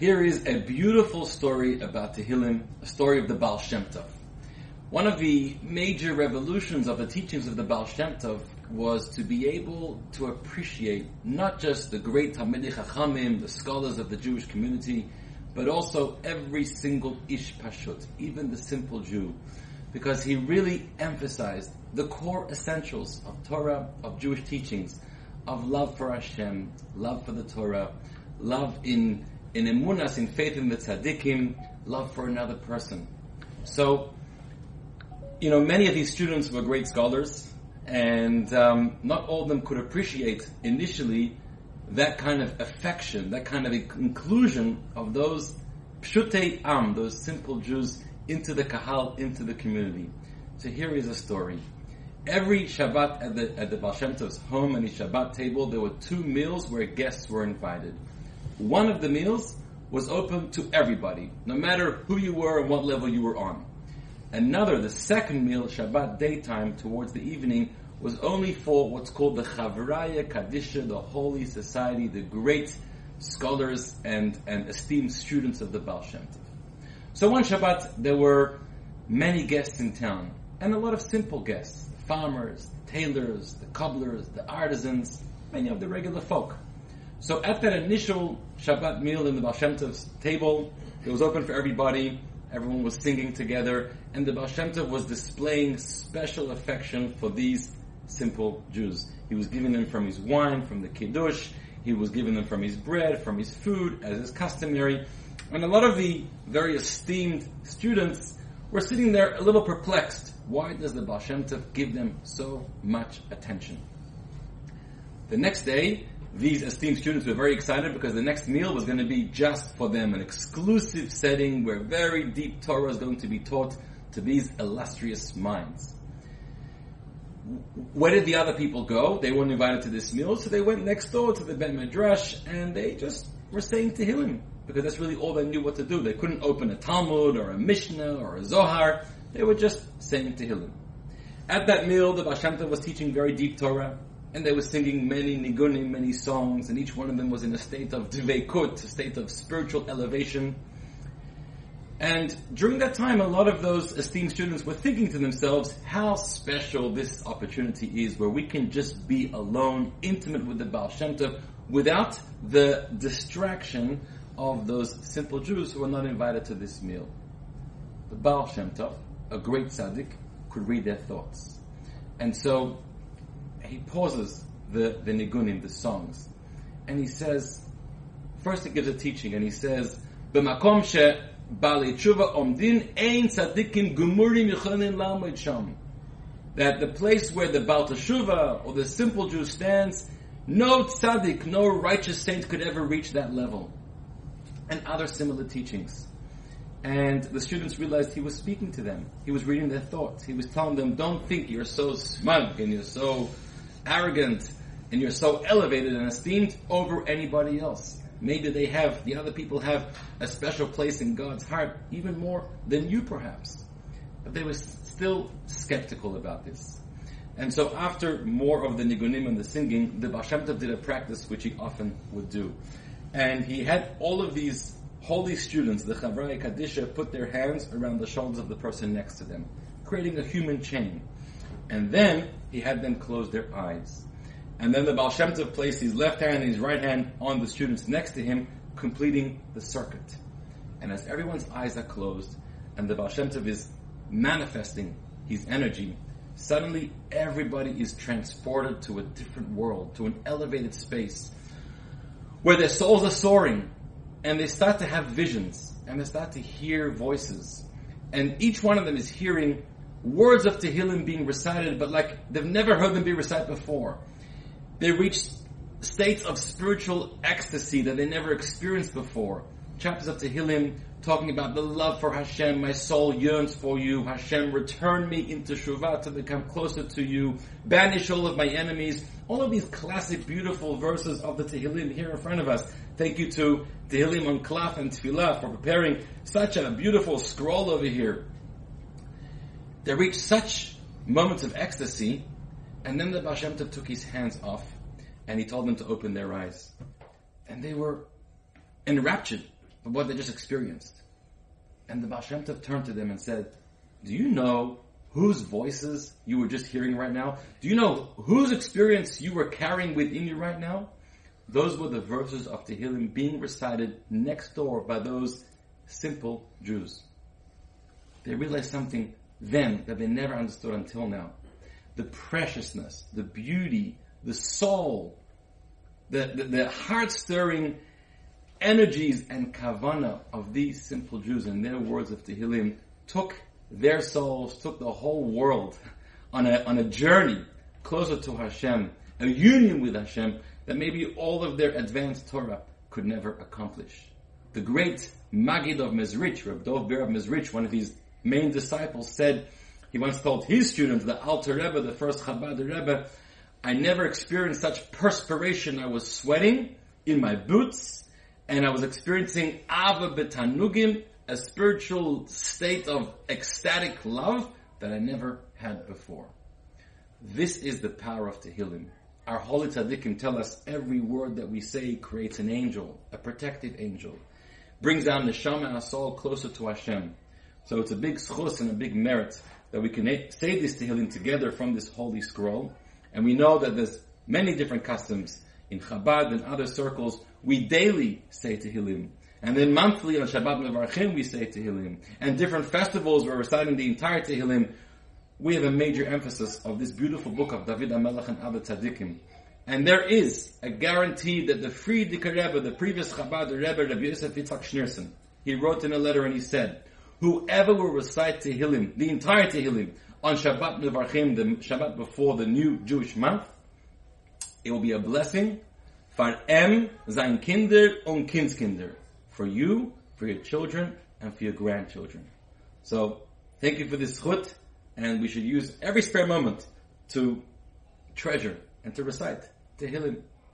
Here is a beautiful story about Tehillim, a story of the Baal Shem Tov. One of the major revolutions of the teachings of the Baal Shem Tov was to be able to appreciate not just the great Talmidei Chachamim, the scholars of the Jewish community, but also every single Ish Pashut, even the simple Jew, because he really emphasized the core essentials of Torah, of Jewish teachings, of love for Hashem, love for the Torah, love in in emunas, in faith in the tzaddikim, love for another person. So, you know, many of these students were great scholars, and um, not all of them could appreciate initially that kind of affection, that kind of inclusion of those pshutei am, those simple Jews, into the kahal, into the community. So here is a story. Every Shabbat at the at the Baal Shem Tov's home and his Shabbat table, there were two meals where guests were invited. One of the meals was open to everybody, no matter who you were and what level you were on. Another, the second meal, Shabbat daytime, towards the evening, was only for what's called the Chavraya Kadisha, the Holy Society, the great scholars and, and esteemed students of the Baal Shem Tov. So one Shabbat, there were many guests in town, and a lot of simple guests, farmers, tailors, the cobblers, the artisans, many of the regular folk. So at that initial Shabbat meal in the Baal Shem Tov's table, it was open for everybody. Everyone was singing together, and the Baal Shem Tov was displaying special affection for these simple Jews. He was giving them from his wine, from the kiddush. He was giving them from his bread, from his food, as is customary. And a lot of the very esteemed students were sitting there a little perplexed. Why does the Baal Shem Tov give them so much attention? The next day, these esteemed students were very excited because the next meal was going to be just for them, an exclusive setting where very deep Torah is going to be taught to these illustrious minds. Where did the other people go? They weren't invited to this meal, so they went next door to the Beit Midrash and they just were saying Tehillim because that's really all they knew what to do. They couldn't open a Talmud or a Mishnah or a Zohar. They were just saying Tehillim. At that meal, the Baal was teaching very deep Torah and they were singing many nigunim, many songs, and each one of them was in a state of dveikut, a state of spiritual elevation. And during that time, a lot of those esteemed students were thinking to themselves how special this opportunity is, where we can just be alone, intimate with the Baal Shem Tov, without the distraction of those simple Jews who were not invited to this meal. The Baal Shem Tov, a great tzaddik, could read their thoughts. And so he pauses the, the nigunim, the songs, and he says, first he gives a teaching, and he says, "B'makom she bali tshuva omdin ein tzadikim gumurim yichonin lamid sham." That the place where the Baal Teshuva or the simple Jew stands, no tzaddik, no righteous saint could ever reach that level. And other similar teachings. And the students realized he was speaking to them. He was reading their thoughts. He was telling them, don't think you're so smug and you're so arrogant and you're so elevated and esteemed over anybody else. Maybe they have, the other people have a special place in God's heart, even more than you perhaps. But they were still skeptical about this. And so after more of the nigunim and the singing, the Baal did a practice which he often would do. And he had all of these holy students, the Chavrai Kadisha, put their hands around the shoulders of the person next to them, creating a human chain. And then he had them close their eyes. And then the Baal Shem Tov placed his left hand and his right hand on the students next to him, completing the circuit. And as everyone's eyes are closed, and the Baal Shem Tov is manifesting his energy, suddenly everybody is transported to a different world, to an elevated space, where their souls are soaring, and they start to have visions, and they start to hear voices. And each one of them is hearing words of Tehillim being recited, but like they've never heard them be recited before. They reach states of spiritual ecstasy that they never experienced before. Chapters of Tehillim talking about the love for Hashem, my soul yearns for you. Hashem, return me in teshuvah to become closer to you. Banish all of my enemies. All of these classic, beautiful verses of the Tehillim here in front of us. Thank you to Tehillim on Klaf and Tfilah for preparing such a beautiful scroll over here. They reached such moments of ecstasy, and then the Baal Shem Tov took his hands off, and he told them to open their eyes. And they were enraptured. of what they just experienced. And the Baal Shem Tov turned to them and said, do you know whose voices you were just hearing right now? Do you know whose experience you were carrying within you right now? Those were the verses of Tehillim being recited next door by those simple Jews. They realized something then that they never understood until now. The preciousness, the beauty, the soul, the, the, the heart-stirring energies and kavana of these simple Jews and their words of Tehillim took their souls, took the whole world on a, on a journey closer to Hashem, a union with Hashem that maybe all of their advanced Torah could never accomplish. The great Magid of Mezrich, Reb Dov Ber of Mezrich, one of his main disciples, said, he once told his students, the Alter Rebbe, the first Chabad Rebbe, I never experienced such perspiration. I was sweating in my boots, and I was experiencing Ava Betanugim, a spiritual state of ecstatic love that I never had before. This is the power of Tehillim. Our holy tzaddikim tell us every word that we say creates an angel, a protective angel, brings down the shama and our soul closer to Hashem. So it's a big zchus and a big merit that we can say this Tehillim together from this holy scroll. And we know that there's many different customs in Chabad and other circles. We daily say Tehillim. And then monthly on Shabbat Mevarchim we say Tehillim. And different festivals we're reciting the entire Tehillim we have a major emphasis of this beautiful book of David HaMelech and other tzaddikim. And there is a guarantee that the free Frierdiker Rebbe, the previous Chabad Rebbe, Rabbi Yosef Yitzhak Schneerson, he wrote in a letter and he said, whoever will recite Tehillim, the entire Tehillim, on Shabbat Mevarchim, the Shabbat before the new Jewish month, it will be a blessing for em, sein Kinder und Kindskinder. For you, for your children, and for your grandchildren. So, thank you for this zchut and we should use every spare moment to treasure and to recite Tehillim